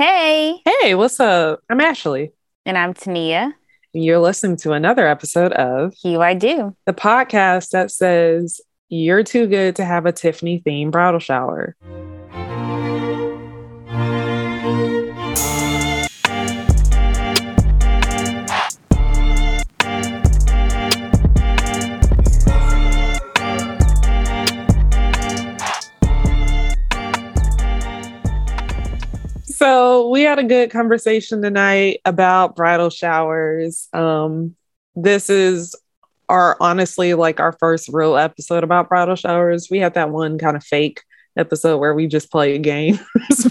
Hey. Hey, what's up? I'm Ashley. And I'm Tania. You're listening to another episode of Hue I Do, the podcast that says you're too good to have a Tiffany themed bridal shower. So we had a good conversation tonight about bridal showers. Um, this is our honestly like our first real episode about bridal showers. We had that one kind of fake episode where we just played games.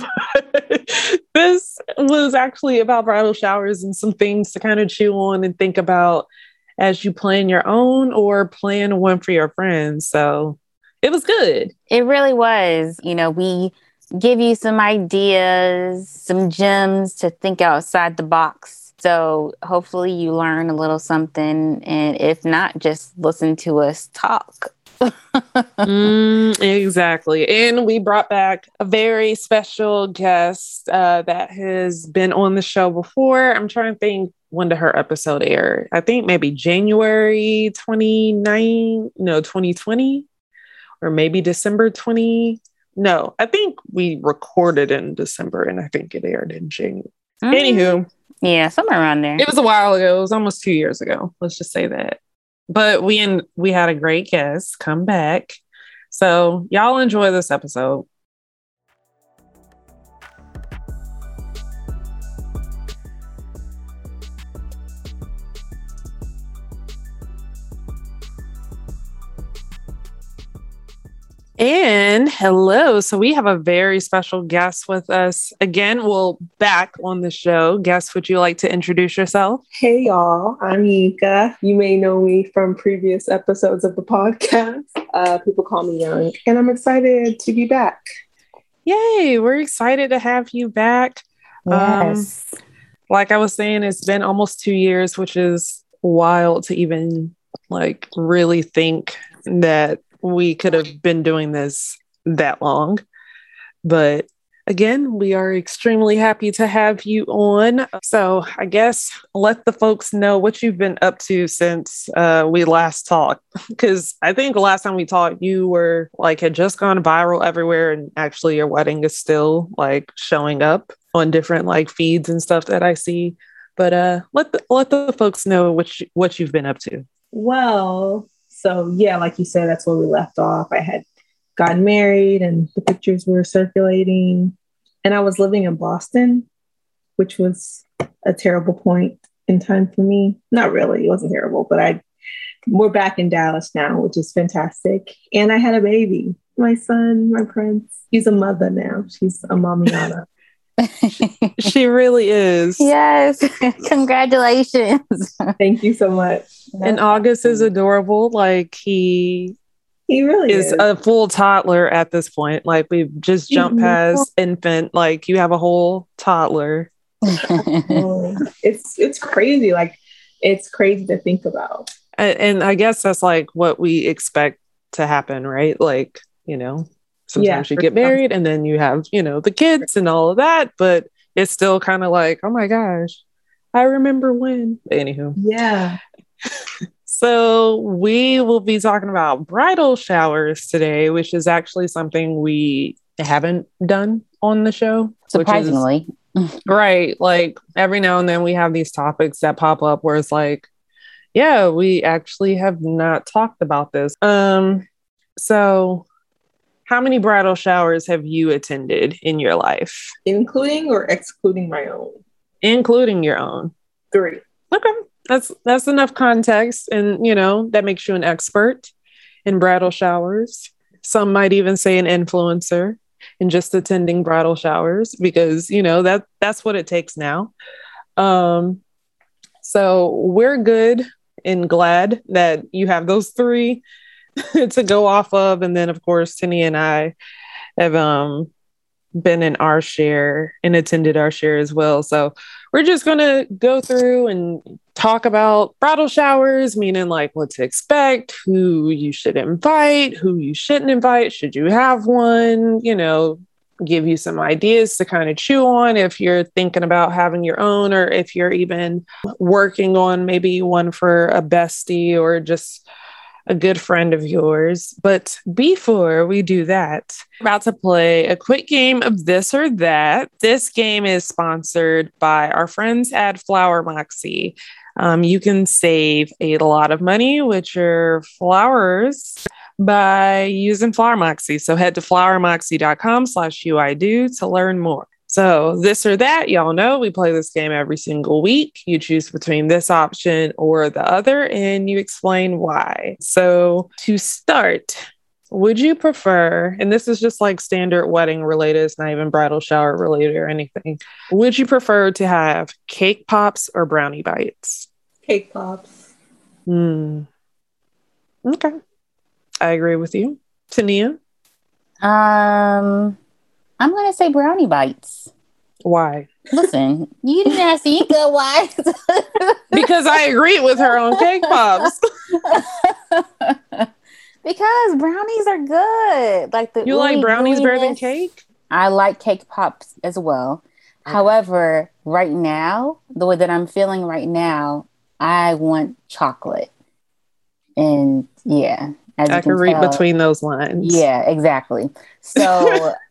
this was actually about bridal showers and some things to kind of chew on and think about as you plan your own or plan one for your friends. So it was good. It really was. You know, we give you some ideas, some gems to think outside the box. So hopefully you learn a little something. And if not, just listen to us talk. mm, exactly. And we brought back a very special guest uh, that has been on the show before. I'm trying to think when did her episode air? I think maybe January 29, no, 2020, or maybe December 20. No, I think we recorded in December and I think it aired in January. Mm. Anywho. Yeah, somewhere around there. It was a while ago. It was almost two years ago. Let's just say that. But we and we had a great guest come back. So y'all enjoy this episode. And hello. So we have a very special guest with us again. Well, back on the show. Guest, would you like to introduce yourself? Hey, y'all. I'm Yinka. You may know me from previous episodes of the podcast. Uh, people call me Yung, and I'm excited to be back. Yay. We're excited to have you back. Yes. Um, like I was saying, it's been almost two years, which is wild to even like really think that we could have been doing this that long. But again, we are extremely happy to have you on. So I guess let the folks know what you've been up to since uh, we last talked. Because I think the last time we talked, you were like had just gone viral everywhere, and actually your wedding is still like showing up on different like feeds and stuff that I see. But uh, let the, let the folks know what you, what you've been up to. Well, so yeah, like you said, that's where we left off. I had gotten married and the pictures were circulating. And I was living in Boston, which was a terrible point in time for me. Not really, it wasn't terrible, but I we're back in Dallas now, which is fantastic. And I had a baby, my son, my prince. He's a mother now. She's a mamiana. She really is. Yes. Congratulations. Thank you so much. And August is adorable. Like he he really is, is, a full toddler at this point. Like we've just jumped mm-hmm. past infant. Like you have a whole toddler. it's it's crazy. Like it's crazy to think about. And, and, I guess that's like what we expect to happen, right? Like you know, sometimes yeah, you get married and then you have you know the kids and all of that, but it's still kind of like, oh my gosh, I remember when. Anywho, yeah. So, we will be talking about bridal showers today, which is actually something we haven't done on the show. Surprisingly. Is, right. Like every now and then we have these topics that pop up where it's like, yeah, we actually have not talked about this. Um, so how many bridal showers have you attended in your life? Including or excluding my own? Including your own. Three. Okay that's that's enough context and you know that makes you an expert in bridal showers some might even say an influencer in just attending bridal showers because you know that that's what it takes now um so we're good and glad that you have those three to go off of. And then of course Tinny and I have um been in our share and attended our share as well. So we're just going to go through and talk about bridal showers, meaning like what to expect, who you should invite, who you shouldn't invite, should you have one, you know, give you some ideas to kind of chew on if you're thinking about having your own or if you're even working on maybe one for a bestie or just a good friend of yours. But before we do that, we're about to play a quick game of this or that. This game is sponsored by our friends at Flower Moxie. Um, you can save a lot of money with your flowers by using Flower Moxie. So head to flowermoxie.com slash UIDO to learn more. So this or that, y'all know we play this game every single week. You choose between this option or the other, and you explain why. So to start, would you prefer, and this is just like standard wedding related, it's not even bridal shower related or anything. Would you prefer to have cake pops or brownie bites? Cake pops. Hmm. Okay. I agree with you. Tania? Um, I'm gonna say brownie bites. Why? Listen, you didn't ask Yinka why. because I agree with her on cake pops. because brownies are good. Like the you like brownies better than cake. I like cake pops as well. Okay. However, right now, the way that I'm feeling right now, I want chocolate. And yeah, I can read tell, between those lines. Yeah, exactly. So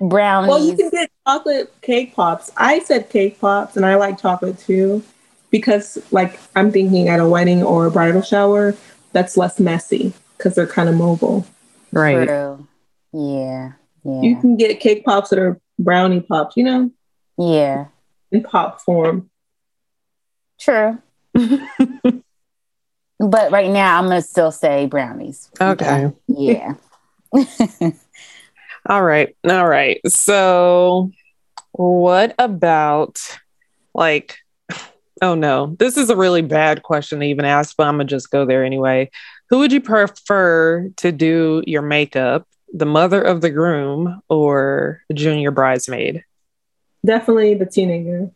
brownies. Well, you can get chocolate cake pops. I said cake pops, and I like chocolate too, because like I'm thinking at a wedding or a bridal shower, that's less messy because they're kind of mobile. Right. True. Yeah. Yeah. You can get cake pops that are brownie pops. You know. Yeah. In pop form. True. but right now, I'm gonna still say brownies. Okay. Yeah. All right. All right. So, what about like, oh no, this is a really bad question to even ask, but I'm going to just go there anyway. Who would you prefer to do your makeup, the mother of the groom or the junior bridesmaid? Definitely the teenager.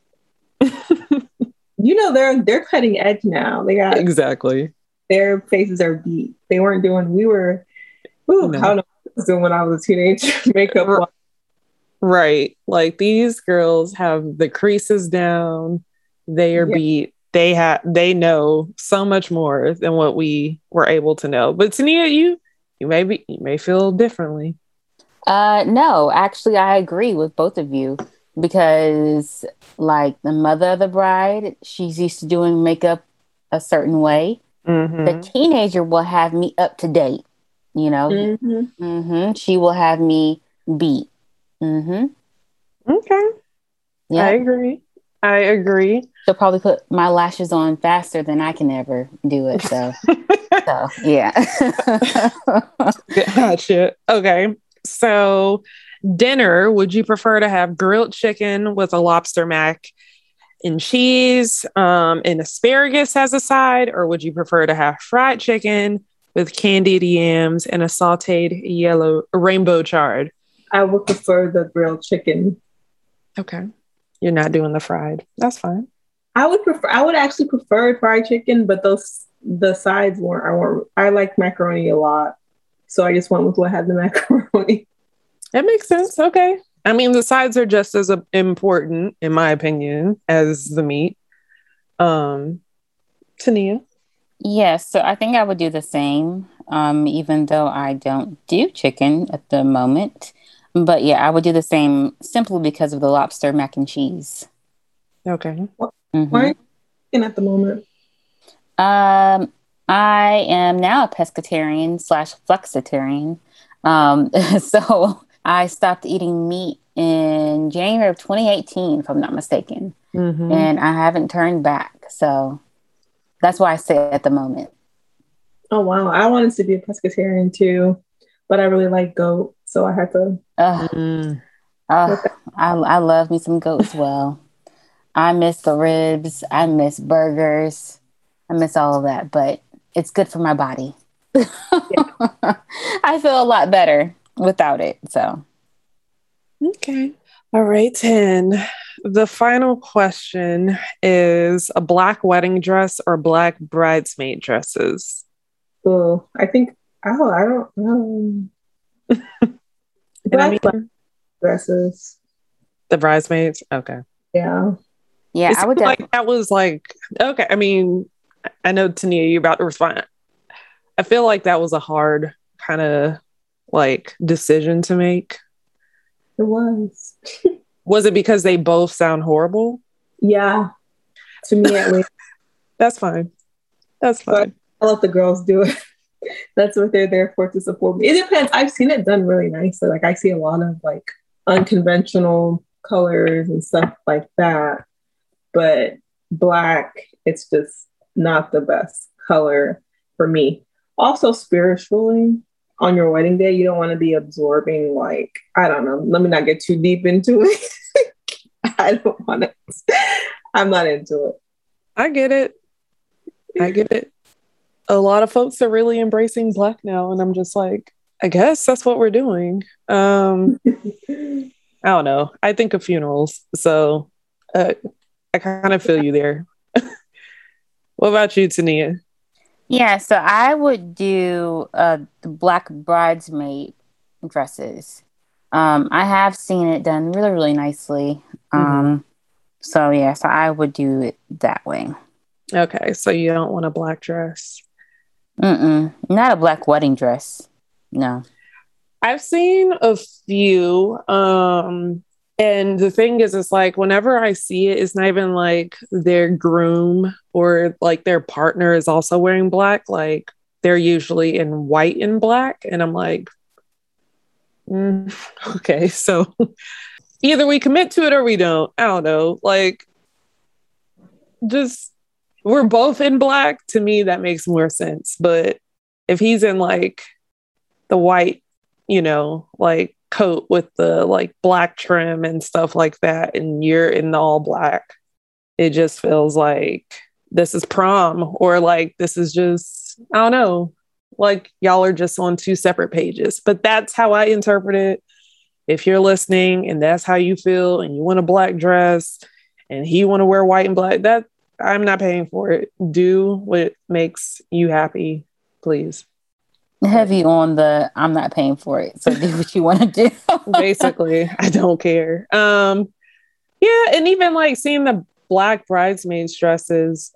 you know they're they're cutting edge now. They got exactly their faces are beat. They weren't doing. We were. Ooh, no. I don't know was doing when I was a teenager makeup. Right. Like these girls have the creases down, they are yeah. beat. They have they know so much more than what we were able to know. But Tania, you you may be you may feel differently. Uh no, actually I agree with both of you because like the mother of the bride, she's used to doing makeup a certain way. Mm-hmm. The teenager will have me up to date you know? Mm-hmm. Mm-hmm. she will have me beat. Mm-hmm. okay. Yeah i agree. I agree. She'll probably put my lashes on faster than i can ever do it so so yeah. Gotcha. Okay. So dinner would you prefer to have grilled chicken with a lobster mac and cheese um, and asparagus as a side or would you prefer to have fried chicken with candied yams and a sauteed yellow rainbow chard. I would prefer the grilled chicken. Okay. You're not doing the fried. That's fine. I would prefer I would actually prefer fried chicken, but those the sides weren't I weren't I like macaroni a lot. So I just went with what had the macaroni. That makes sense. Okay. I mean the sides are just as important in my opinion as the meat. Um Tania. Yes, so I think I would do the same, um, even though I don't do chicken at the moment. But yeah, I would do the same simply because of the lobster mac and cheese. Okay. Mm-hmm. Why are you at the moment? Um, I am now a pescatarian slash flexitarian. Um, so I stopped eating meat in January of 2018, if I'm not mistaken, mm-hmm. and I haven't turned back. So that's why I say at the moment. Oh wow, I wanted to be a pescatarian too, but I really like goat, so I had to. Uh, mm. uh, I I love me some goat as well. I miss the ribs. I miss burgers. I miss all of that, but it's good for my body. I feel a lot better without it. So, okay. All right. And the final question is a black wedding dress or black bridesmaid dresses? Oh, I think, oh, I don't um, know. I mean, dresses. The bridesmaids. Okay. Yeah. Yeah, It I would seemed def- like that was like okay. I mean, I know Tania, you're about to respond. I feel like that was a hard kind of like decision to make. It was. Was it because they both sound horrible? Yeah. To me at least. That's fine. That's fine. I let the girls do it. That's what they're there for to support me. It depends. I've seen it done really nicely. Like I see a lot of like unconventional colors and stuff like that. But black, it's just not the best color for me. Also, spiritually, on your wedding day, you don't want to be absorbing, like, I don't know, let me not get too deep into it. I don't want to, I'm not into it. I get it. I get it. A lot of folks are really embracing black now, and I'm just like, I guess that's what we're doing. Um, I don't know. I think of funerals, so uh, I kind of feel you there. what about you, Tania? Yeah, so I would do uh the black bridesmaid dresses. Um, I have seen it done really, really nicely. Um, so yeah, so I would do it that way. Okay, so you don't want a black dress. Mm-mm, not a black wedding dress. No. I've seen a few. Um, and the thing is, it's like whenever I see it, it's not even like their groom or like their partner is also wearing black. Like they're usually in white and black. And I'm like, mm, okay, so either we commit to it or we don't. I don't know. Like, just we're both in black. To me, that makes more sense. But if he's in like the white you know, like coat with the like black trim and stuff like that, and you're in the all black, it just feels like this is prom or like this is just, I don't know, like y'all are just on two separate pages. But that's how I interpret it. If you're listening and that's how you feel and you want a black dress and he want to wear white and black, that I'm not paying for it. Do what makes you happy, please. Heavy on the I'm not paying for it. So do what you want to do. basically i don't care. Um yeah and even like seeing the black bridesmaids dresses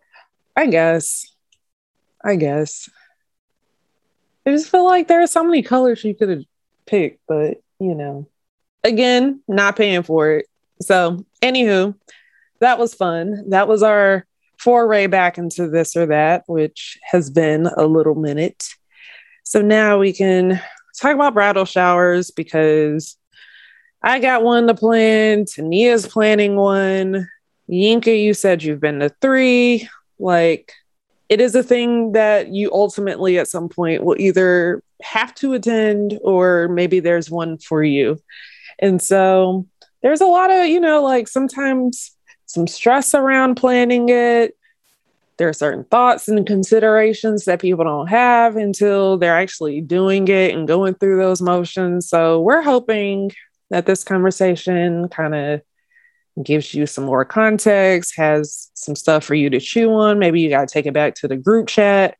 i guess i guess. I just feel like there are so many colors you could have picked but you know. Again not paying for it. So anywho that was fun. That was our foray back into this or that which has been a little minute so now we can talk about bridal showers because I got one to plan. Tania's planning one. Yinka, you said you've been to three. Like, it is a thing that you ultimately at some point will either have to attend or maybe there's one for you. And so there's a lot of, you know, like sometimes some stress around planning it there are certain thoughts and considerations that people don't have until they're actually doing it and going through those motions. So we're hoping that this conversation kind of gives you some more context, has some stuff for you to chew on. Maybe you got to take it back to the group chat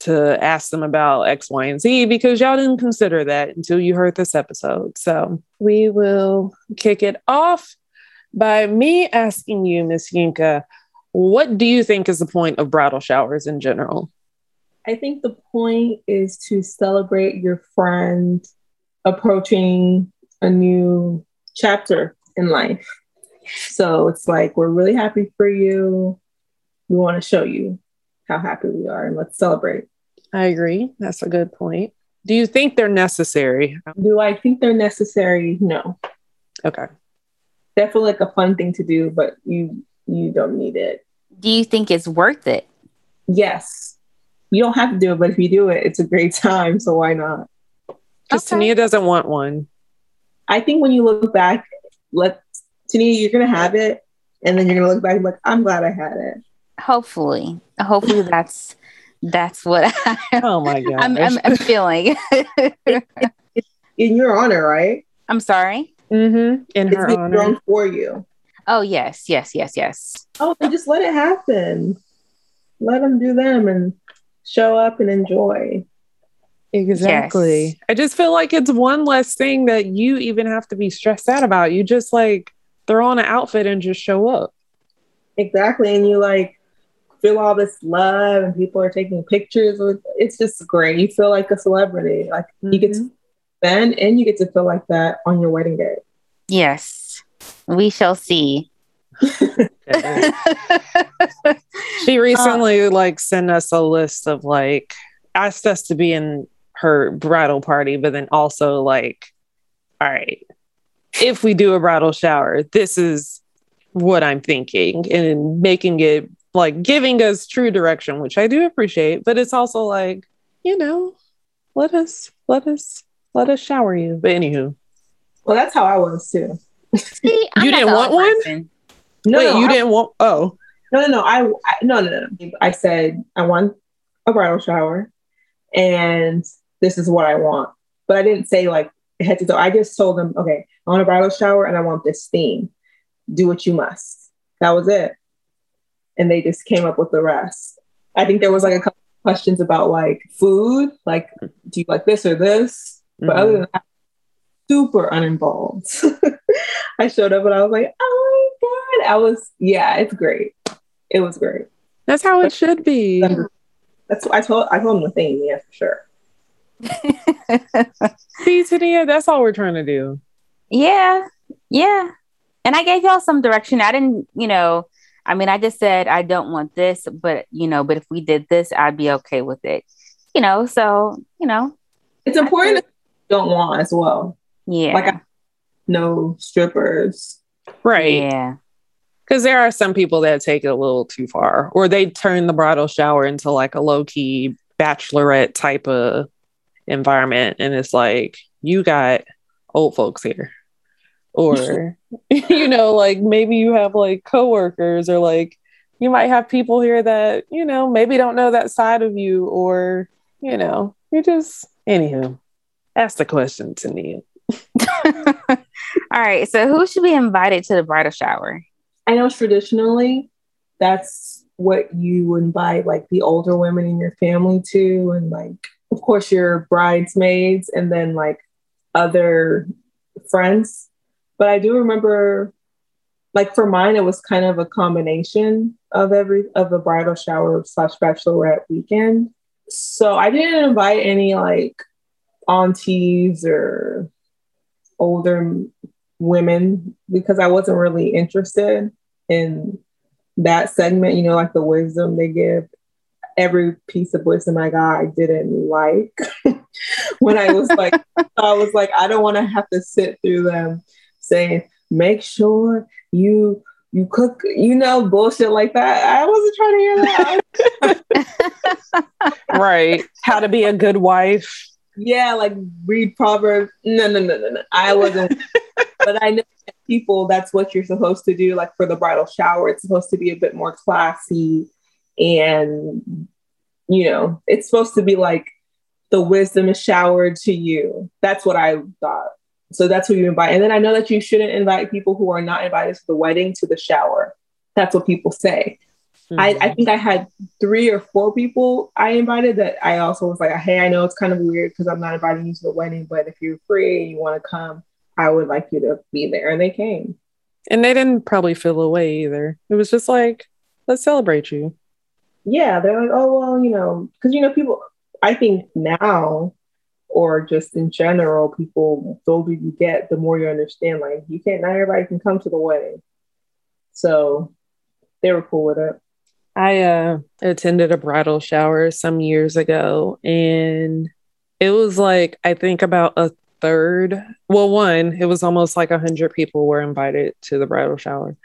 to ask them about X, Y, and Z because y'all didn't consider that until you heard this episode. So we will kick it off by me asking you, Miss Yinka, what do you think is the point of bridal showers in general? I think the point is to celebrate your friend approaching a new chapter in life. So it's like, we're really happy for you. We want to show you how happy we are and let's celebrate. I agree. That's a good point. Do you think they're necessary? Do I think they're necessary? No. Okay. Definitely like a fun thing to do, but you you don't need it. Do you think it's worth it? Yes. You don't have to do it, but if you do it, it's a great time. So why not? Because Okay. Tania doesn't want one. I think when you look back, let Tania, you're gonna have it, and then you're gonna look back and be like, I'm glad I had it. Hopefully, hopefully that's that's what I, Oh my god. I'm, I'm, I'm feeling. In your honor, right? I'm sorry. mm-hmm. In It's her being honor. done for you. Oh yes, yes, yes, yes. Oh, then just let it happen. Let them do them and show up and enjoy. Exactly. Yes. I just feel like it's one less thing that you even have to be stressed out about. You just like throw on an outfit and just show up. Exactly. And you like feel all this love and people are taking pictures with it's just great. You feel like a celebrity. Like you get to mm-hmm. then and you get to feel like that on your wedding day. Yes. We shall see. She recently like sent us a list of like asked us to be in her bridal party, but then also like, all right, if we do a bridal shower, this is what I'm thinking and making it like giving us true direction, which I do appreciate, but it's also like, you know, let us let us let us shower you. But anywho, Well, that's how I was too. See, I'm You didn't want one? person. No, wait, no, you I- didn't want oh. No, no, no. I, I no, no, no, no. I said I want a bridal shower, and this is what I want. But I didn't say like head to toe. I just told them, okay, I want a bridal shower, and I want this theme. Do what you must. That was it. And they just came up with the rest. I think there was like a couple questions about like food, like do you like this or this? But Mhm. other than that, super uninvolved. I showed up and I was like, oh my god! I was yeah, it's great. It was great. That's how it should be. That's what I told I told him the thing, yeah, for sure. See, Tania, that's all we're trying to do. yeah. Yeah. And I gave y'all some direction. I didn't, you know, I mean, I just said I don't want this, but you know, but if we did this, I'd be okay with it. You know, so you know, It's important that you don't want as well. Yeah. Like I- No strippers. Right. Yeah. Because there are some people that take it a little too far, or they turn the bridal shower into like a low key bachelorette type of environment. And it's like, you got old folks here. Or, you know, like maybe you have like coworkers, or like you might have people here that, you know, maybe don't know that side of you, or, you know, you just, anywho, ask the question to me. All right. So who should be invited to the bridal shower? I know traditionally that's what you invite like the older women in your family to, and like of course your bridesmaids and then like other friends. But I do remember like for mine it was kind of a combination of every of the bridal shower slash bachelorette weekend. So I didn't invite any like aunties or older women because I wasn't really interested in that segment, you know, like the wisdom they give. Every piece of wisdom I got, I didn't like. when I was like, I was like, I don't want to have to sit through them saying, make sure you you cook, you know, bullshit like that. I wasn't trying to hear that. right. How to be a good wife. Yeah, like read proverbs. No, no, no, no, no. I wasn't. but I know that people that's what you're supposed to do. Like for the bridal shower, it's supposed to be a bit more classy, and you know, it's supposed to be like the wisdom is showered to you. That's what I thought. So that's who you invite. And then I know that you shouldn't invite people who are not invited to the wedding to the shower. That's what people say. I, I mm-hmm. think I had three or four people I invited that I also was like, hey, I know it's kind of weird because I'm not inviting you to the wedding, but if you're free and you want to come, I would like you to be there. And they came. And they didn't probably feel away either. It was just like, let's celebrate you. Yeah, they're like, oh, well, you know, because, you know, people, I think now or just in general, people, the older you get, the more you understand, like, you can't, not everybody can come to the wedding. So they were cool with it. I uh, attended a bridal shower some years ago, and it was like, I think about a third. Well, one, it was almost like a hundred people were invited to the bridal shower,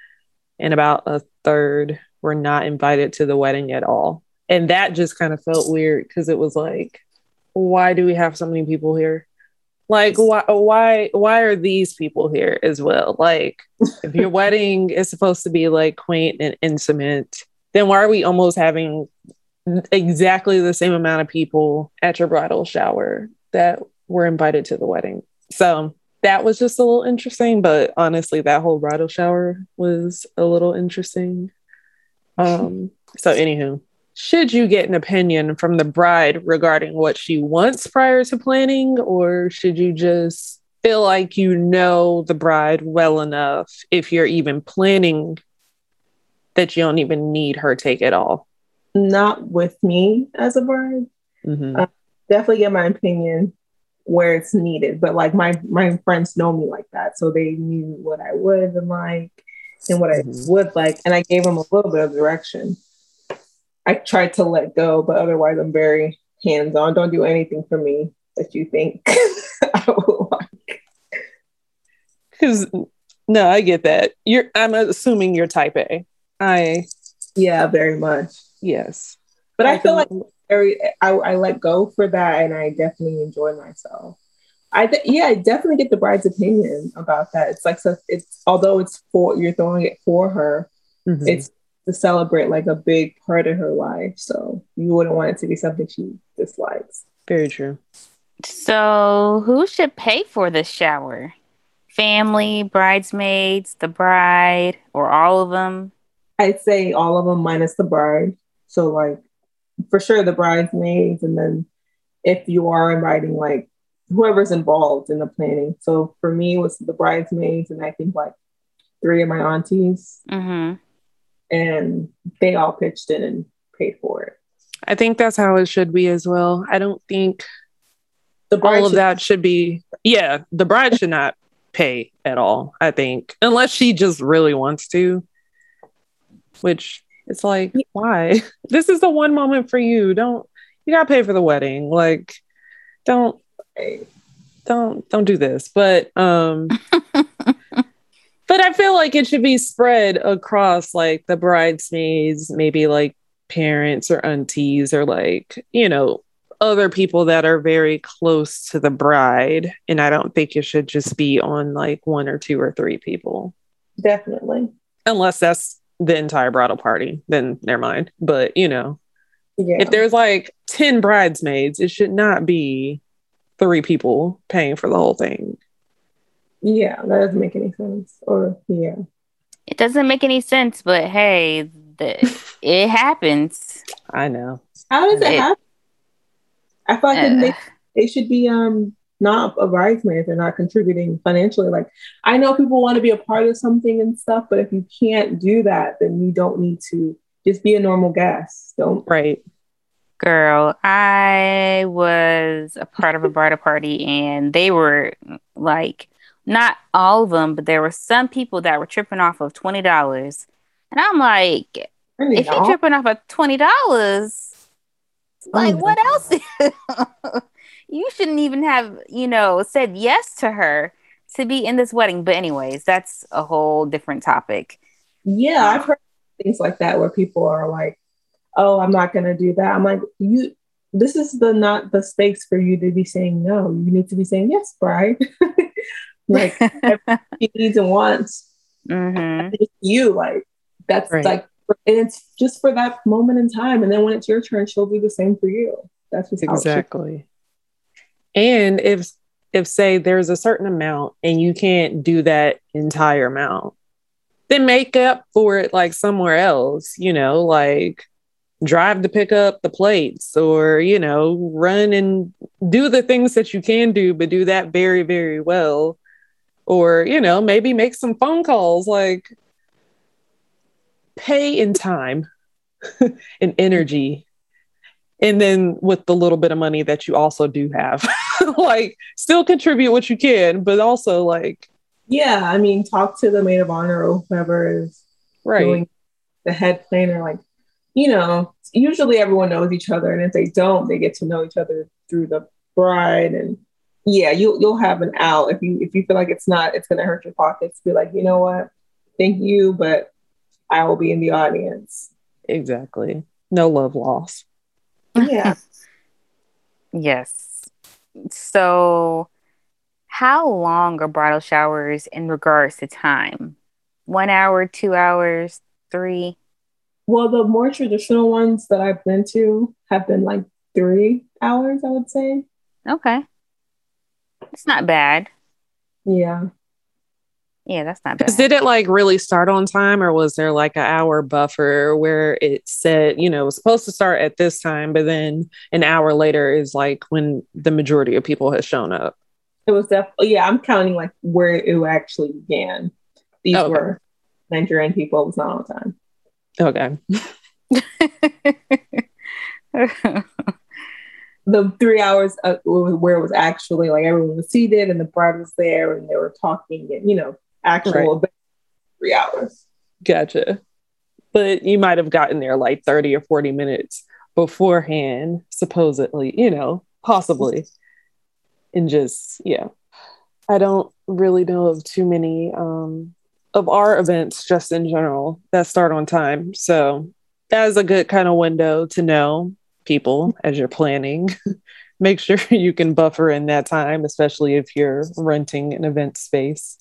and about a third were not invited to the wedding at all. And that just kind of felt weird because it was like, why do we have so many people here? Like why why why are these people here as well? Like if your wedding is supposed to be like quaint and intimate, then why are we almost having exactly the same amount of people at your bridal shower that were invited to the wedding? So that was just a little interesting, but honestly, that whole bridal shower was a little interesting. Um, so anywho, should you get an opinion from the bride regarding what she wants prior to planning, or should you just feel like you know the bride well enough if you're even planning that you don't even need her take at all? Not with me as a bride. Mm-hmm. Uh, definitely get my opinion where it's needed, but like my my friends know me like that, so they knew what I would and like and what mm-hmm. I would like, and I gave them a little bit of direction. I tried to let go, but otherwise, I'm very hands on. Don't do anything for me that you think I would like. Because no, I get that. You're. I'm assuming you're Type A. I. Yeah, very much. Yes, but I, I feel like very. I, I let go for that, and I definitely enjoy myself. I th- yeah, I definitely get the bride's opinion about that. It's like so it's although it's for you're throwing it for her, mm-hmm. it's to celebrate like a big part of her life. So you wouldn't want it to be something she dislikes. Very true. So who should pay for the shower? Family, bridesmaids, the bride, or all of them? I'd say all of them minus the bride. So like for sure the bridesmaids, and then if you are inviting like whoever's involved in the planning. So for me, it was the bridesmaids, and I think like three of my aunties. Mm-hmm and they all pitched in and paid for it. I think that's how it should be as well. I don't think the all of should- that should be yeah, the bride should not pay at all, I think, unless she just really wants to. Which it's like, why? This is the one moment for you. Don't you gotta pay for the wedding. Like, don't don't don't do this. But um but I feel like it should be spread across like the bridesmaids, maybe like parents or aunties or like, you know, other people that are very close to the bride. And I don't think it should just be on like one or two or three people. Definitely. Unless that's the entire bridal party, then never mind. But you know, yeah. if there's like 10 bridesmaids, it should not be three people paying for the whole thing. Yeah, that doesn't make any sense. Or yeah. It doesn't make any sense, but hey, the, it happens. I know. How does it, it happen? I feel like uh, they, they should be um not a bridesmaid if they're not contributing financially. Like I know people want to be a part of something and stuff, but if you can't do that, then you don't need to just be a normal guest. Don't right. Girl, I was a part of a bridal party and they were like not all of them, but there were some people that were tripping off of twenty dollars, and I'm like, if you're tripping off of twenty dollars, like oh what else? you shouldn't even have, you know, said yes to her to be in this wedding. But anyways, that's a whole different topic. Yeah, I've heard things like that where people are like, "Oh, I'm not going to do that." I'm like, you. This is the not the space for you to be saying no. You need to be saying yes, bride. like she needs and wants. Mm-hmm. You like that's right. like and it's just for that moment in time. And then when it's your turn, she'll do the same for you. That's just exactly. And if if say there's a certain amount and you can't do that entire amount, then make up for it like somewhere else, you know, like drive to pick up the plates or, you know, run and do the things that you can do, but do that very, very well. Or you know maybe make some phone calls like pay in time and energy and then with the little bit of money that you also do have like still contribute what you can but also like yeah i mean talk to the maid of honor or whoever is right doing the head planner like you know usually everyone knows each other and if they don't they get to know each other through the bride and yeah, you you'll have an out if you if you feel like it's not it's gonna hurt your pockets. Be like, you know what? Thank you, but I will be in the audience. Exactly. No love loss. Yeah. yes. So how long are bridal showers in regards to time? One hour, two hours, three? Well, the more traditional ones that I've been to have been like three hours, I would say. Okay. It's not bad. Yeah. Yeah, that's not bad. Did it like really start on time or was there like an hour buffer where it said, you know, it was supposed to start at this time, but then an hour later is like when the majority of people has shown up? It was definitely, yeah, I'm counting like where it actually began. These Okay. were Nigerian people. It was not on time. Okay. The three hours uh, where it was actually like everyone was seated and the bride was there and they were talking and, you know, actual Right. three hours. Gotcha. But you might have gotten there like 30 or 40 minutes beforehand, supposedly, you know, possibly. And just, yeah. I don't really know of too many um, of our events, just in general, that start on time. So that is a good kind of window to know people as you're planning. Make sure you can buffer in that time, especially if you're renting an event space.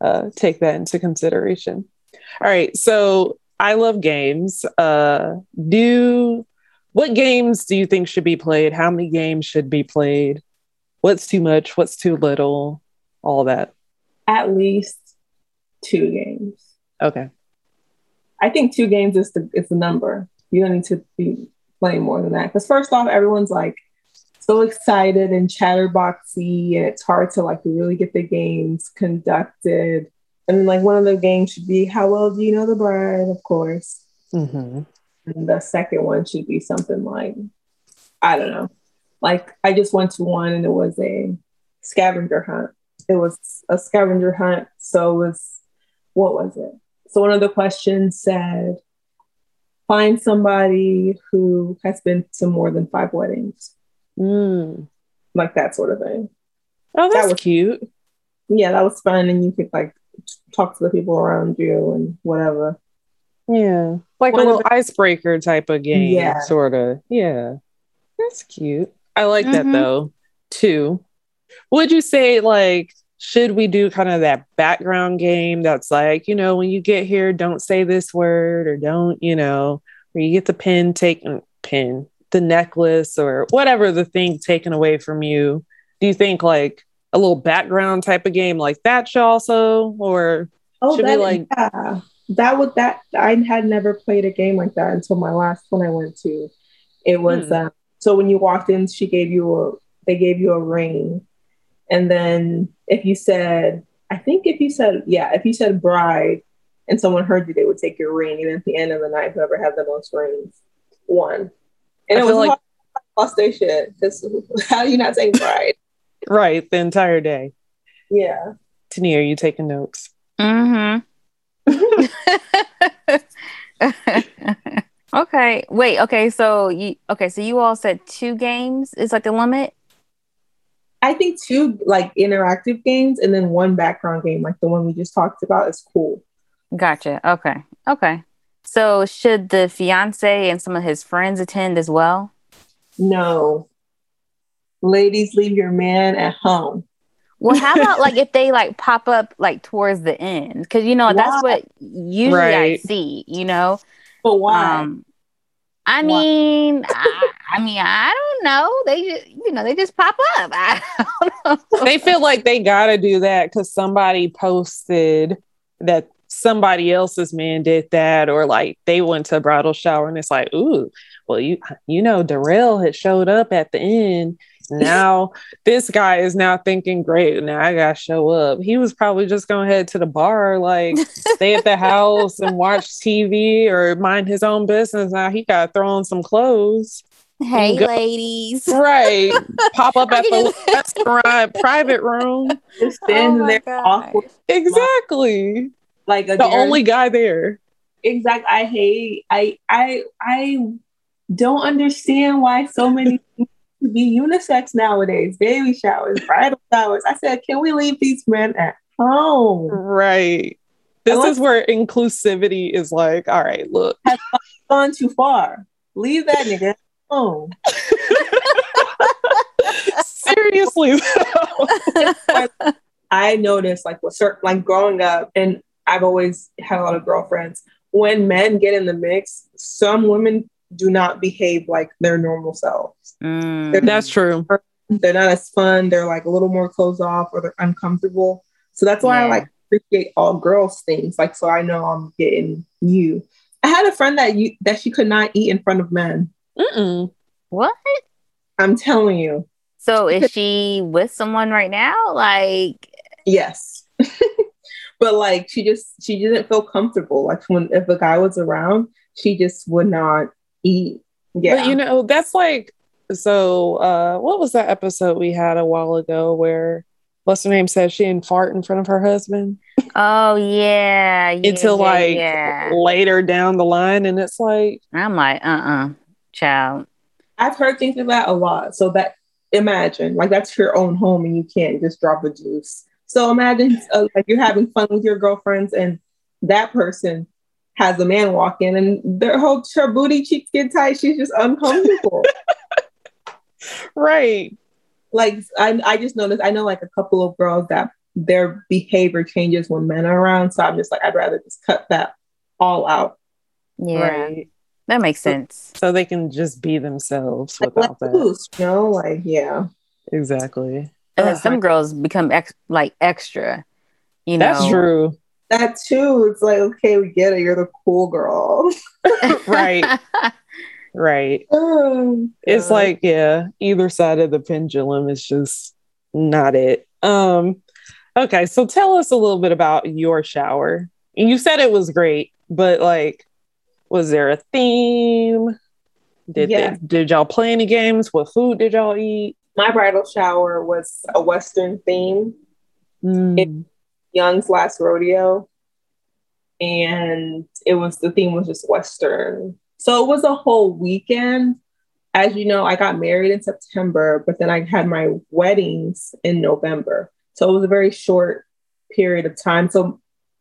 Uh, take that into consideration. All right. So I love games. Uh, do what games do you think should be played? How many games should be played? What's too much? What's too little? All that. At least two games. Okay. I think two games is the is the number. You don't need to be playing more than that. Because first off, everyone's like so excited and chatterboxy, and it's hard to like really get the games conducted. And like one of the games should be how well do you know the bride, of course. hmm And the second one should be something like, I don't know. Like I just went to one and it was a scavenger hunt. It was a scavenger hunt. So it was, what was it? So one of the questions said, find somebody who has been to more than five weddings, Mm. like that sort of thing. Oh, that's was- cute. Yeah, that was fun. And you could like talk to the people around you and whatever. Yeah. Like One a of little icebreaker type of game, Yeah. sort of. Yeah. That's cute. I like that Mhm. though, too. Would you say, like, should we do kind of that background game that's like, you know, when you get here, don't say this word or don't, you know, where you get the pin taken, pin, the necklace or whatever the thing taken away from you? Do you think like a little background type of game like that should also, or Oh, Should that, like- yeah. That would that I had never played a game like that until my last one I went to. It was Hmm. um, so when you walked in, she gave you a they gave you a ring, and then if you said I think if you said yeah if you said bride and someone heard you, they would take your ring, and at the end of the night, whoever had the most rings won. And I it was like- like lost their shit because how are you not saying bride? right, the entire day? yeah. Tania, are you taking notes? Mm-hmm. okay. Wait. Okay. So you. Okay. So you all said two games is like the limit. I think two like interactive games and then one background game, like the one we just talked about, is cool. Gotcha. Okay. Okay. So should the fiance and some of his friends attend as well? No. Ladies, leave your man at home. Well, how about like if they like pop up like towards the end? Because you know that's what usually I see. You know. But why? Um, I Why? mean, I, I mean, I don't know. They just, you know, they just pop up. I don't know. they feel like they gotta do that because somebody posted that somebody else's man did that, or like they went to a bridal shower and it's like, ooh, well, you you know, Darrell had showed up at the end. Now this guy is now thinking, great, now I gotta show up. He was probably just gonna head to the bar, like stay at the house and watch TV or mind his own business. Now he got to throw on some clothes. hey, Go- ladies. Right. Pop up at the restaurant private room. Just oh standing Oh there awkward, Exactly. Like a The only guy there. Exactly. I hate. I I I don't understand why so many be unisex nowadays. Baby showers, bridal showers. I said, can we leave these men at home? Right. This is where inclusivity is like, all right, look. Gone too far. Leave that nigga at home. Seriously. though. I noticed like with certain like growing up, and I've always had a lot of girlfriends. When men get in the mix, some women do not behave like their normal selves. Mm. That's true. They're not as fun. They're like a little more closed off, or they're uncomfortable. So that's why I like appreciate all girls things. Like, so I know I'm getting you. I had a friend that you that she could not eat in front of men. Mm-mm. What? I'm telling you. So is she with someone right now? Like, Yes. but like she just she didn't feel comfortable. Like when if a guy was around, she just would not eat. Yeah. But you know, that's like so uh what was that episode we had a while ago where what's her name said she didn't fart in front of her husband oh yeah, yeah until yeah, like yeah. later down the line and it's like I'm like, uh, uh child. I've heard things like that a lot. So that imagine like that's your own home and you can't just drop a juice. So imagine uh, like you're having fun with your girlfriends and that person has a man walk in and their whole her booty cheeks get tight. She's just uncomfortable. right like I, I just noticed I know like a couple of girls that their behavior changes when men are around. So I'm just like I'd rather just cut that all out. Yeah, right that makes sense. so they can just be themselves without let that loose, you know, like yeah. exactly And then Ugh, some girls become ex- like extra. You know, that's true That too. It's like, okay, we get it. You're the cool girl. right right Oh, it's like yeah either side of the pendulum is just not it um okay so tell us a little bit about your shower And you said it was great but like was there a theme did Yeah. they- did y'all play any games what food did y'all eat my bridal shower was a Western theme, Mm. Yung's last rodeo. And it was the theme was just Western. So it was a whole weekend. As you know, I got married in September, but then I had my weddings in November. So it was a very short period of time. So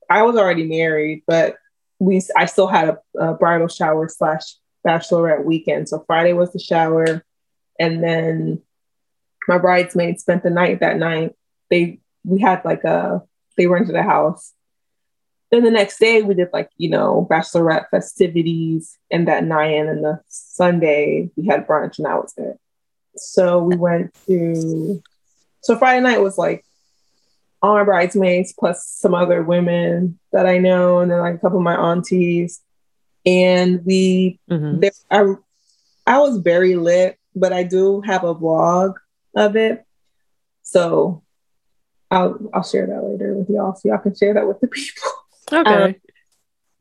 I was already married, but we I still had a, a bridal shower slash bachelorette weekend. So Friday was the shower, and then my bridesmaids spent the night that night. They we had like a they rented a house. Then the next day we did like, you know, bachelorette festivities and that night and then the Sunday we had brunch and that was it. So we went to so Friday night was like all my bridesmaids plus some other women that I know and then like a couple of my aunties. And we Mhm. there I, I was very lit, but I do have a vlog of it. So I'll I'll share that later with y'all so y'all can share that with the people. okay Um,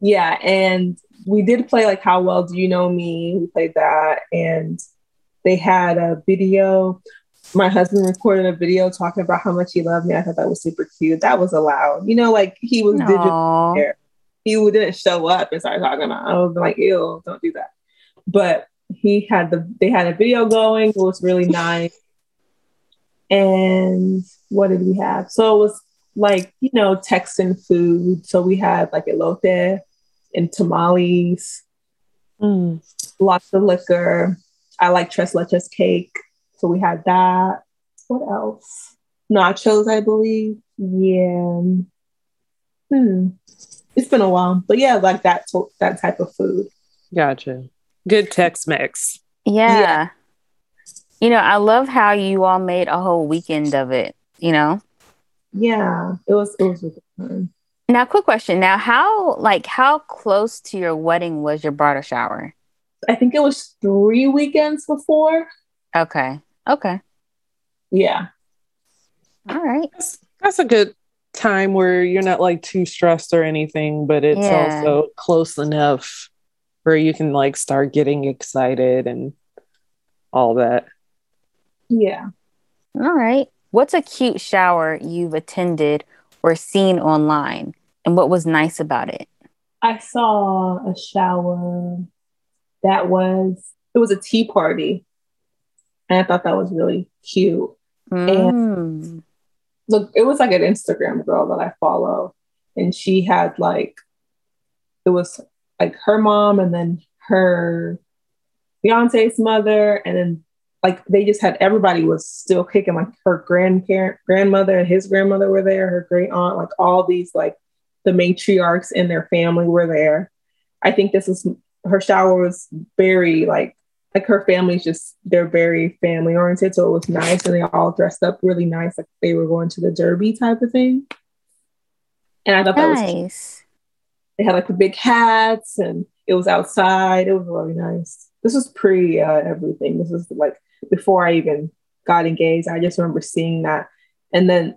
Yeah, and we did play like How Well Do You Know Me? We played that and they had a video. My husband recorded a video talking about how much he loved me. I thought that was super cute. That was allowed. You know, like he was digital. He didn't show up and start talking about. I was like, ew, don't do that. But he had the they had a video going. It was really nice. And what did we have? So it was like you know Texan food. So we had like elote and tamales, Mm. lots of liquor. I like tres leches cake, so we had that. What else? Nachos, I believe. Yeah. Hmm. It's been a while, but yeah, like that to- that type of food. gotcha good tex-mex Yeah. Yeah. You know, I love how you all made a whole weekend of it, you know? Yeah, it was it was a good time. Now, quick question. Now, how like how close to your wedding was your bridal shower? I think it was three weekends before. Okay. Okay. Yeah, All right. that's, that's a good time where you're not like too stressed or anything but it's Yeah. also close enough where you can like start getting excited and all that yeah. All right. What's a cute shower you've attended or seen online? And what was nice about it? I saw a shower that was it was a tea party, and I thought that was really cute. Mm. Look, it was like an Instagram girl that I follow, and she had like it was like her mom and then her fiance's mother, and then like they just had everybody was still kicking. Like her grandparent, grandmother, and his grandmother were there. Her great aunt, like all these like the matriarchs in their family were there. I think this is her shower was very like like her family's just they're very family oriented, so it was nice, and they all dressed up really nice, like they were going to the derby type of thing. And I thought that was Nice. they had like the big hats and it was outside. It was really nice. This was pre uh, everything. This was like before I even got engaged. I just remember seeing that. And then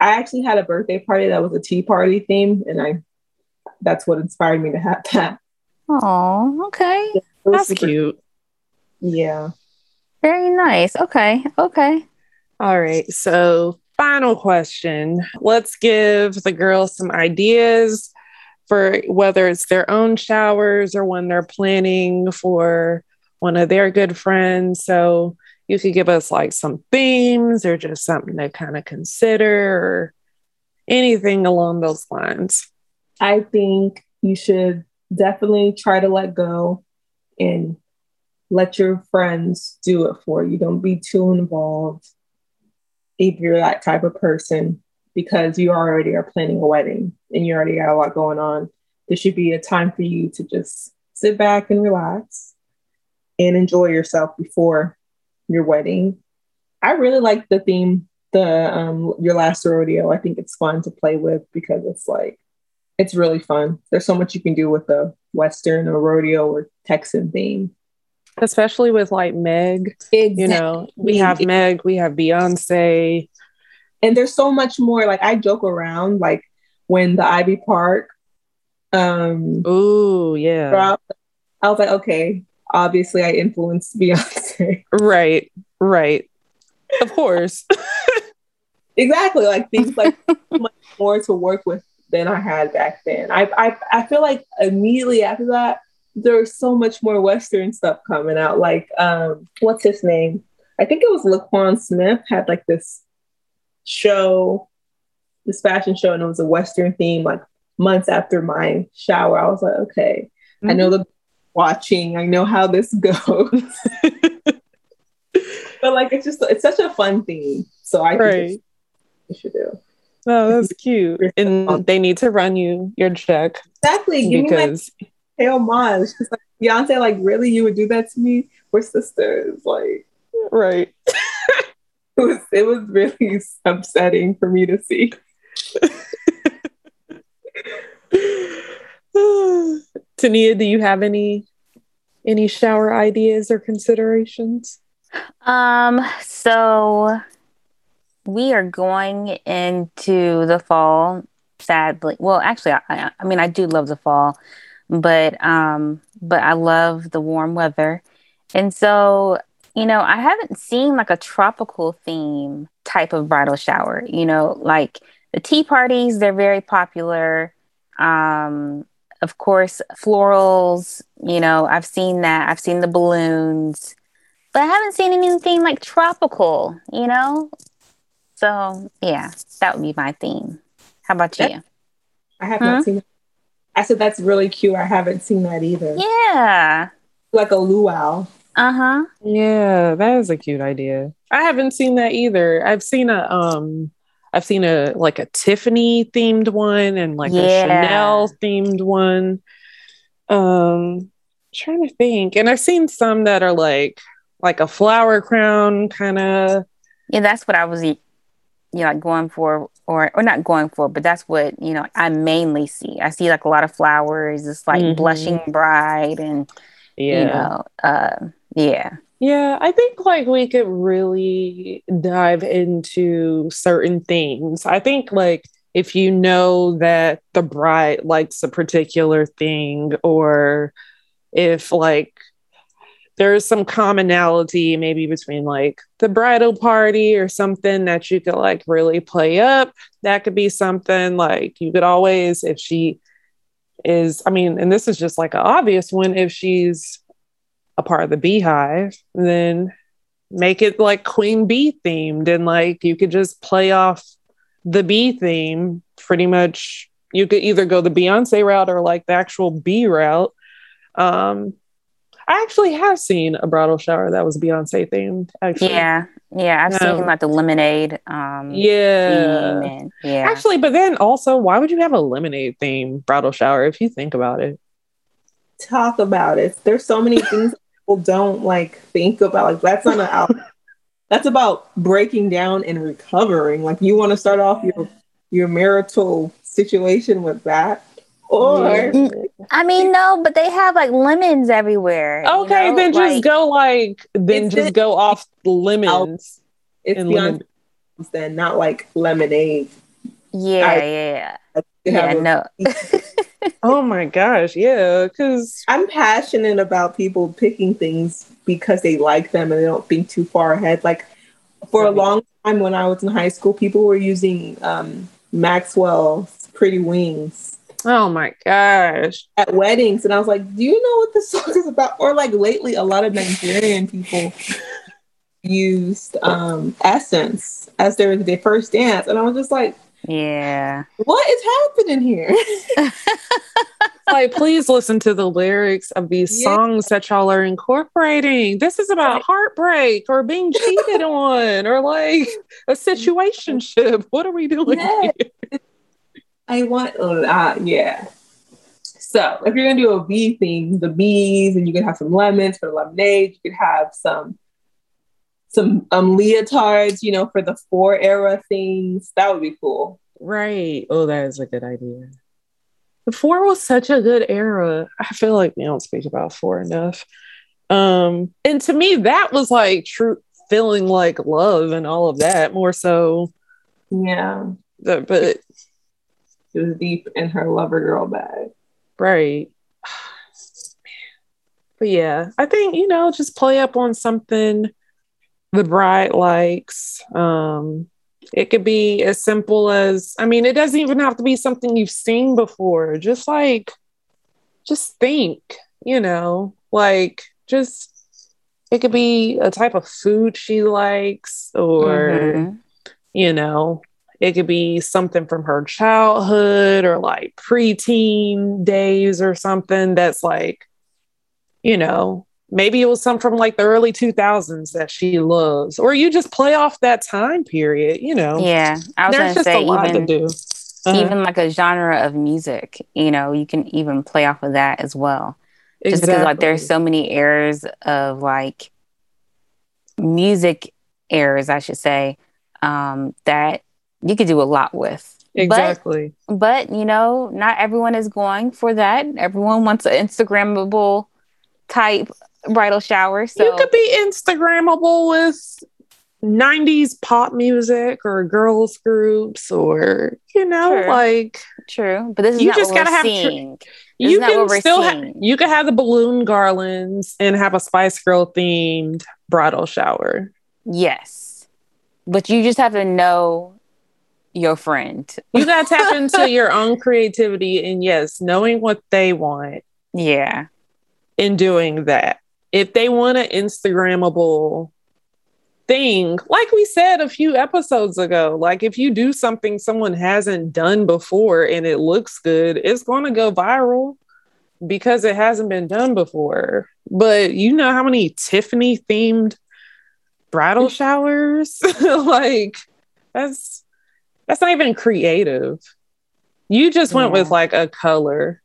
I actually had a birthday party that was a tea party theme, and I that's what inspired me to have that. Oh, okay. It was That's super- cute. Yeah. Very nice. Okay. Okay. All right. So, final question. Let's give the girls some ideas for whether it's their own showers or when they're planning for one of their good friends. So, you could give us like some themes or just something to kind of consider or anything along those lines. I think you should definitely try to let go and let your friends do it for you. Don't be too involved if you're that type of person because you already are planning a wedding and you already got a lot going on. There should be a time for you to just sit back and relax and enjoy yourself before your wedding. I really like the theme, the um your last rodeo. I think it's fun to play with because it's like it's really fun. There's so much you can do with the Western or rodeo or Texan theme. Especially with like Meg, you know, we have Meg, we have Beyonce. and there's so much more. Like I joke around, like when the Ivy Park um Ooh, yeah. dropped, I was like, okay, obviously I influenced Beyonce. Right, right. Of course. exactly, like things like much more to work with than I had back then. I I I feel like immediately after that, there's so much more Western stuff coming out. Like um, what's his name? I think it was LaQuan Smith had like this show, this fashion show, and it was a Western theme. Like months after my shower, I was like, okay, I know the watching. I know how this goes. but like, it's just it's such a fun thing. So I Right. it's- you should do Oh, that's cute. And they need to run you your check exactly. Give me my because homage. Like Beyonce, like really, you would do that to me? We're sisters. Like right. it was, it was really upsetting for me to see. Tania, do you have any any shower ideas or considerations? Um, so we are going into the fall, sadly. Well, actually, I- I, mean, I do love the fall, but um, but I love the warm weather, and so you know, I haven't seen like a tropical theme type of bridal shower. You know, like the tea parties, they're very popular. Um, of course, florals. You know, I've seen that. I've seen the balloons but I haven't seen anything like tropical, you know? So, yeah, that would be my theme. How about you? I have Huh? not seen it. I said that's really cute. I haven't seen that either. Yeah. Like a luau. Uh huh. Yeah, that is a cute idea. I haven't seen that either. I've seen a um I've seen a like a Tiffany themed one and like a Chanel themed one. Um trying to think. And I've seen some that are like like a flower crown kind of Yeah, that's what I was, you know, like going for, or or not going for, but that's what you know I mainly see. I see like a lot of flowers. It's like Mhm. blushing bride, and yeah. you know, uh, yeah, Yeah, I think like we could really dive into certain things. I think like if you know that the bride likes a particular thing, or if like there's some commonality maybe between like the bridal party or something that you could like really play up, that could be something like you could always, if she is, I mean, and this is just like an obvious one, if she's a part of the beehive, then make it like queen bee themed and like you could just play off the bee theme pretty much you could either go the beyonce route or like the actual bee route um i actually have seen a bridal shower that was beyonce themed actually yeah, yeah. I've No. seen like the lemonade. Um, yeah theme and- yeah. actually but then also why would you have a lemonade theme bridal shower if you think about it Talk about it. There's so many things people don't like think about. Like that's not an out. That's about breaking down and recovering. Like you want to start off your your marital situation with that. Or mm-hmm. I mean, no, but they have like lemons everywhere. Okay, you know? then just Like, go like then just the- go off lemons. it's and beyond lemon. then, not like lemonade. Yeah, I- yeah, They yeah. have Yeah, no. Oh my gosh, yeah, because I'm passionate about people picking things because they like them and they don't think too far ahead. Like for a long time when I was in high school, people were using um, Maxwell's Pretty Wings oh my gosh, at weddings, and I was like, "Do you know what this song is about?" Or like lately, a lot of Nigerian people used um, Essence as their their first dance, and I was just like, yeah. "What is happening here?" like please listen to the lyrics of these Yeah. songs that y'all are incorporating. This is about heartbreak or being cheated on or like a situation ship. What are we doing? Yeah. here? I want, uh, yeah. So if you're gonna do a bee theme, the bees, and you could have some lemons for the lemonade. You could have some some um leotards, you know, for the four era things. That would be cool. Right. Oh, that is a good idea. The four was such a good era. I feel like we don't speak about four enough. Um, and to me, that was like true feeling like love and all of that more so. Yeah, the- But it was deep in her lover girl bag. right. But yeah, I think you know, just play up on something the bride likes. Um, it could be as simple as I mean, it doesn't even have to be something you've seen before. Just like, just think, you know, like just it could be a type of food she likes, or Mhm. you know, it could be something from her childhood or like preteen days or something that's like, you know, maybe it was some from like the early 2000s that she loves, or you just play off that time period, you know. Yeah, I was There's just say a lot even to do. Uh-huh. even like a genre of music. You know, you can even play off of that as well. Just because like there's so many eras of like music eras, I should say, um, that you could do a lot with. exactly. But but you know, not everyone is going for that. Everyone wants an Instagrammable type bridal shower. So you could be Instagrammable with 90s pop music or girls groups or you know Sure. like true. But this is You not just what gotta we're have seeing. This you can still ha- you could have the balloon garlands and have a Spice Girl themed bridal shower. yes. But you just have to know your friend. You gotta tap into your own creativity and yes, knowing what they want Yeah. in doing that. If they want an Instagrammable thing, like we said a few episodes ago, like if you do something someone hasn't done before and it looks good, it's going to go viral because it hasn't been done before. But you know how many Tiffany themed bridal showers? like that's that's not even creative. You just went Yeah. with like a color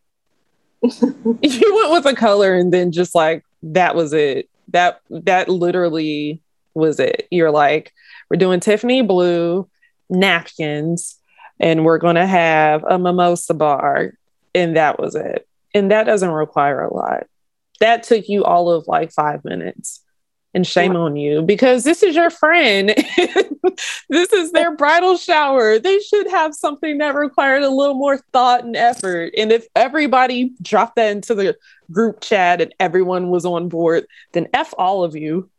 you went with a color and then just like that was it. That that literally was it. You're like we're doing tiffany blue napkins and we're to have a mimosa bar. And that was it. And that doesn't require a lot. That took you all of like five minutes and shame on you because this is your friend this is their bridal shower they should have something that required a little more thought and effort and if everybody dropped that into the group chat and everyone was on board then f all of you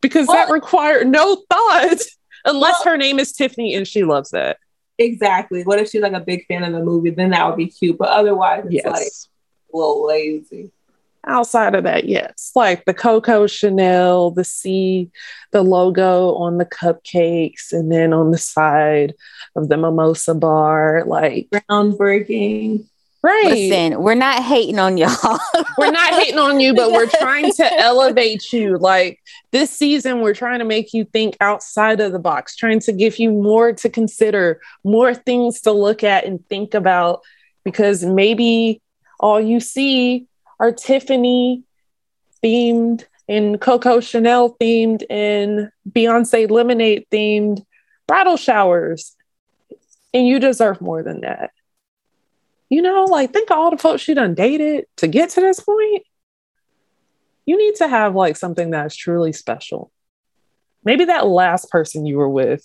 because that Well- required no thought unless Well- her name is tiffany and she loves that Exactly. What if she's like a big fan of the movie? Then that would be cute. But otherwise, it's yes like a little lazy. Outside of that, yes, like the Coco Chanel, the C, the logo on the cupcakes, and then on the side of the mimosa bar, like Groundbreaking. right. Listen, we're not hating on y'all. We're not hating on you, but we're trying to elevate you. Like this season, we're trying to make you think outside of the box, trying to give you more to consider, more things to look at and think about, because maybe all you see are Tiffany themed and Coco Chanel themed and Beyonce Lemonade themed bridal showers. And you deserve more than that. You know, like think of all the folks she done dated to get to this point. You need to have like something that's truly special. Maybe that last person you were with,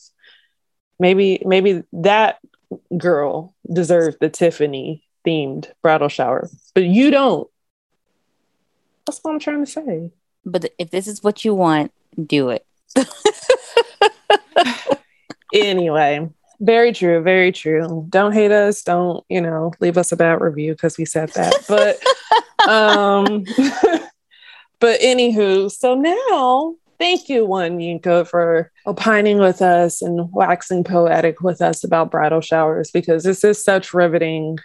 maybe maybe that girl deserved the Tiffany themed bridal shower, but you don't. That's what I'm trying to say. But if this is what you want, do it. anyway, very true, very true. Don't hate us. Don't, you know, leave us a bad review because we said that. But um but anywho, so now thank you, one Yinka, for opining with us and waxing poetic with us about bridal showers because this is such riveting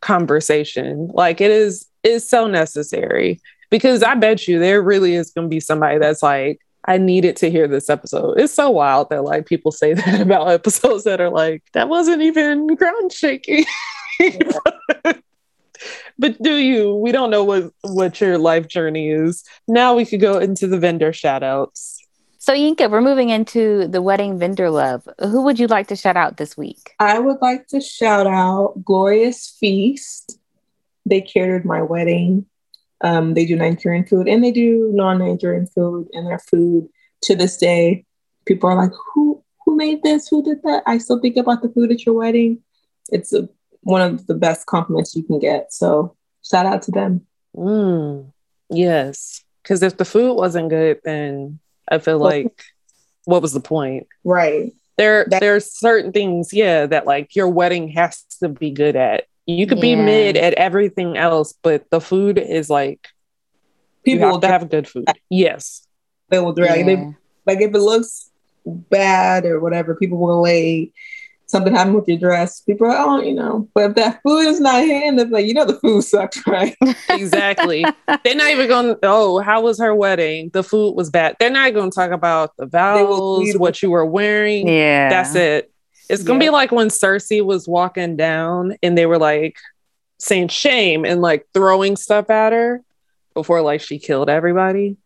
conversation. Like it is is so necessary because I bet you there really is going to be somebody that's like, I needed to hear this episode. It's so wild that like people say that about episodes that are like, that wasn't even ground shaking. but do you? We don't know what what your life journey is. Now we could go into the vendor shout outs. So Yinka, we're moving into the wedding vendor love. Who would you like to shout out this week? I would like to shout out Glorious Feast. They catered my wedding. Um, they do Nigerian food and they do non-Nigerian food, and their food to this day, people are like, "Who who made this? Who did that?" I still think about the food at your wedding. It's a, one of the best compliments you can get. So shout out to them. Mm, yes, because if the food wasn't good, then I feel like what was the point? Right. There, that- there's certain things, yeah, that like your wedding has to be good at you could yeah. be mid at everything else, but the food is like people have to have good food. Yes, they will drag. Yeah. They, like if it looks bad or whatever, people will lay something happened with your dress. People are, oh, you know. But if that food is not here, they're like, you know, the food sucks, right? exactly. they're not even going. Oh, how was her wedding? The food was bad. They're not going to talk about the vows, what you were wearing. Yeah, that's it. It's gonna be like when Cersei was walking down and they were like saying shame and like throwing stuff at her before like she killed everybody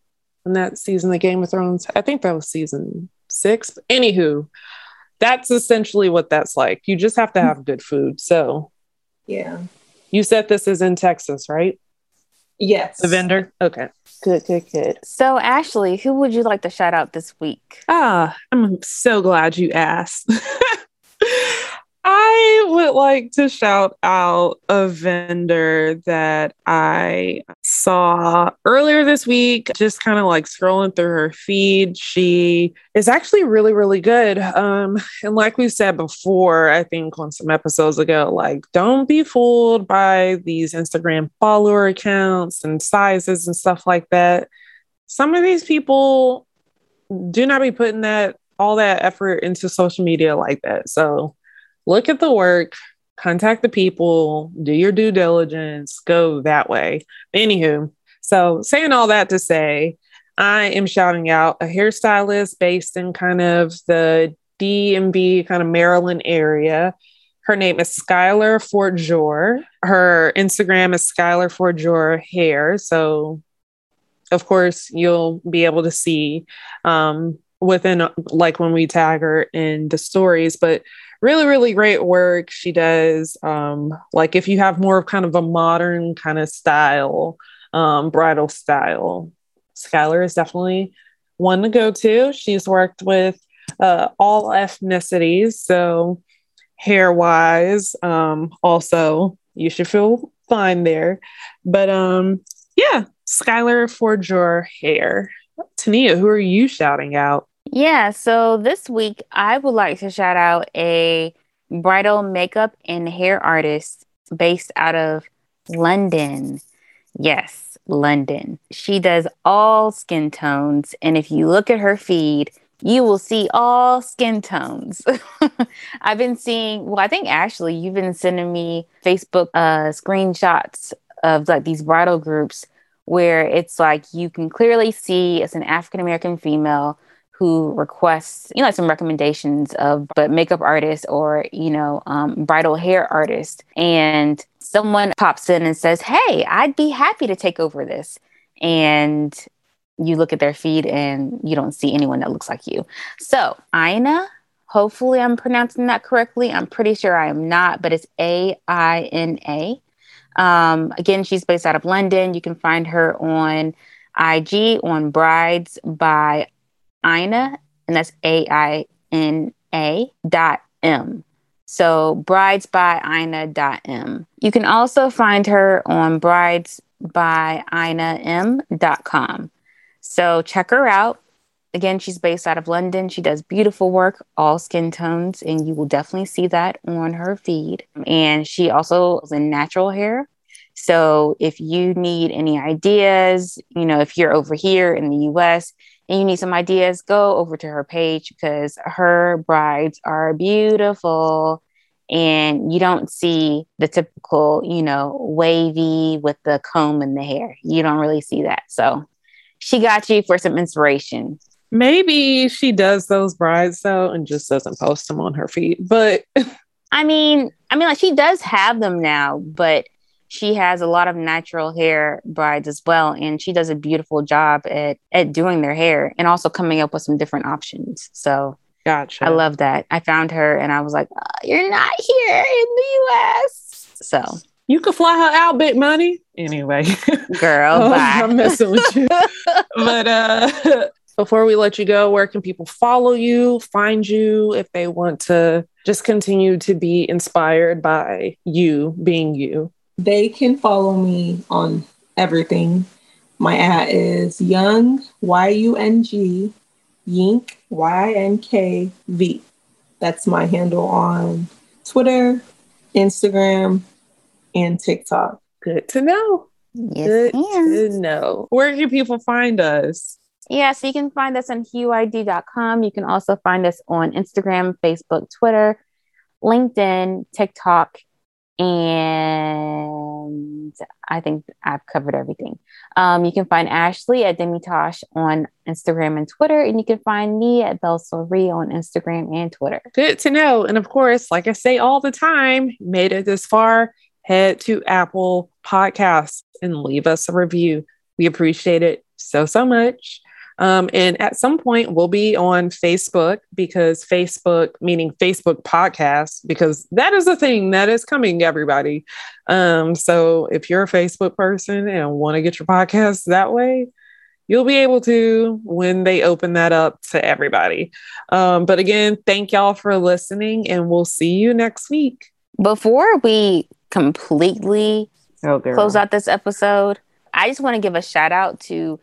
in that season of Game of Thrones. I think that was season six. Anywho, that's essentially what that's like. You just have to have good food. So yeah. You said this is in Texas, right? Yes. The vendor? Okay. Good, good, good. So, Ashley, who would you like to shout out this week? Ah, I'm so glad you asked. I would like to shout out a vendor that I saw earlier this week, just kind of like scrolling through her feed. She is actually really, really good. Um, and like we said before, I think on some episodes ago, like don't be fooled by these Instagram follower accounts and sizes and stuff like that. Some of these people do not be putting that all that effort into social media like that. So look at the work, contact the people, do your due diligence, go that way. Anywho, so saying all that to say, I am shouting out a hairstylist based in kind of the DMV, kind of Maryland area. Her name is Skylar Fortjour. Her Instagram is Skylar Fortjour Hair. So, of course, you'll be able to see um, within, like, when we tag her in the stories. But really really great work she does um like if you have more of kind of a modern kind of style um bridal style skylar is definitely one to go to she's worked with uh, all ethnicities so hair wise um also you should feel fine there but um yeah skylar for your hair tania who are you shouting out yeah, so this week I would like to shout out a bridal makeup and hair artist based out of London. Yes, London. She does all skin tones. And if you look at her feed, you will see all skin tones. I've been seeing, well, I think Ashley, you've been sending me Facebook uh, screenshots of like these bridal groups where it's like you can clearly see it's an African American female who requests, you know, some recommendations of but makeup artists or, you know, um, bridal hair artists. And someone pops in and says, Hey, I'd be happy to take over this. And you look at their feed and you don't see anyone that looks like you. So, Aina Hopefully, I'm pronouncing that correctly. I'm pretty sure I am not, but it's A I N A. Um, again, she's based out of London. You can find her on IG on Brides by Aina, and that's A I N A dot M. So brides by Aina dot M. You can also find her on brides by Aina M dot com. So check her out. Again, she's based out of London. She does beautiful work, all skin tones, and you will definitely see that on her feed. And she also is in natural hair. So if you need any ideas, you know, if you're over here in the US and you need some ideas, go over to her page because her brides are beautiful and you don't see the typical, you know, wavy with the comb in the hair. You don't really see that. So she got you for some inspiration. Maybe she does those brides though and just doesn't post them on her feed. But I mean, I mean, like she does have them now, but she has a lot of natural hair brides as well, and she does a beautiful job at at doing their hair and also coming up with some different options. So, gotcha. I love that. I found her, and I was like, oh, "You're not here in the U.S." So you could fly her out, big money. Anyway, girl, oh, I'm messing with you. but uh before we let you go, where can people follow you, find you if they want to just continue to be inspired by you being you? They can follow me on everything. My at is Yung, Y U N G, Yink, Y N K V. That's my handle on Twitter, Instagram, and TikTok. Good to know. Yes, Good to know. Where can people find us? Yeah, so you can find us on hueid.com. You can also find us on Instagram, Facebook, Twitter, LinkedIn, TikTok, and I think I've covered everything. Um, you can find Ashley at Demitosh on Instagram and Twitter, and you can find me at Belle on Instagram and Twitter. Good to know. And of course, like I say all the time, made it this far, head to Apple Podcasts and leave us a review. We appreciate it so, so much. Um, and at some point, we'll be on Facebook because Facebook, meaning Facebook podcast, because that is a thing that is coming, everybody. Um, so if you're a Facebook person and want to get your podcast that way, you'll be able to when they open that up to everybody. Um, but again, thank y'all for listening, and we'll see you next week. Before we completely oh, close out this episode, I just want to give a shout out to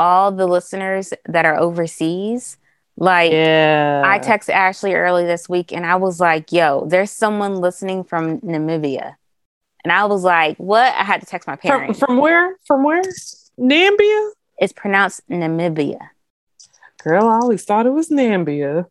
all the listeners that are overseas. Like, yeah. I text Ashley early this week and I was like, yo, there's someone listening from Namibia. And I was like, what? I had to text my parents. From, from where? From where? Nambia? It's pronounced Namibia. Girl, I always thought it was Nambia.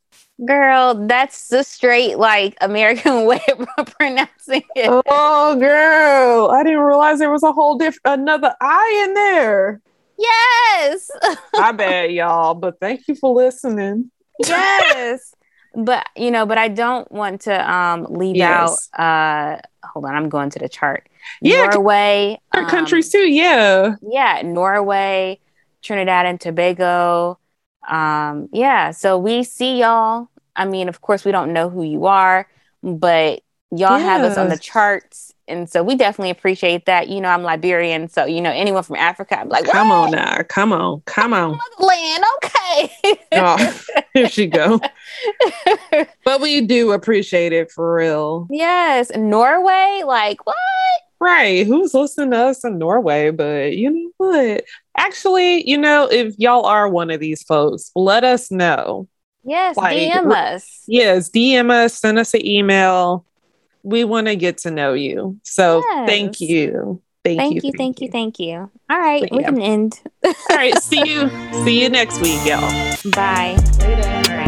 Girl, that's the straight like American way of pronouncing it. Oh, girl, I didn't realize there was a whole different another I in there. Yes. I bet y'all, but thank you for listening. Yes. but you know, but I don't want to um leave yes. out uh hold on, I'm going to the chart. Yeah, Norway. Other um, countries too, yeah. Yeah, Norway, Trinidad and Tobago. Um, yeah, so we see y'all. I mean, of course, we don't know who you are, but y'all yes. have us on the charts and so we definitely appreciate that. You know, I'm Liberian, so you know anyone from Africa, I'm like, come on now, come on, come on, land, okay. oh, here she go. but we do appreciate it for real. Yes, Norway, like what? Right. Who's listening to us in Norway? But you know what? Actually, you know, if y'all are one of these folks, let us know. Yes, like, DM us. Yes, DM us, send us an email we want to get to know you. So yes. thank you. Thank, thank you, you, Thank you. Thank you. All right. But we yeah. can end. All right. See you. See you next week, y'all. Bye. Later.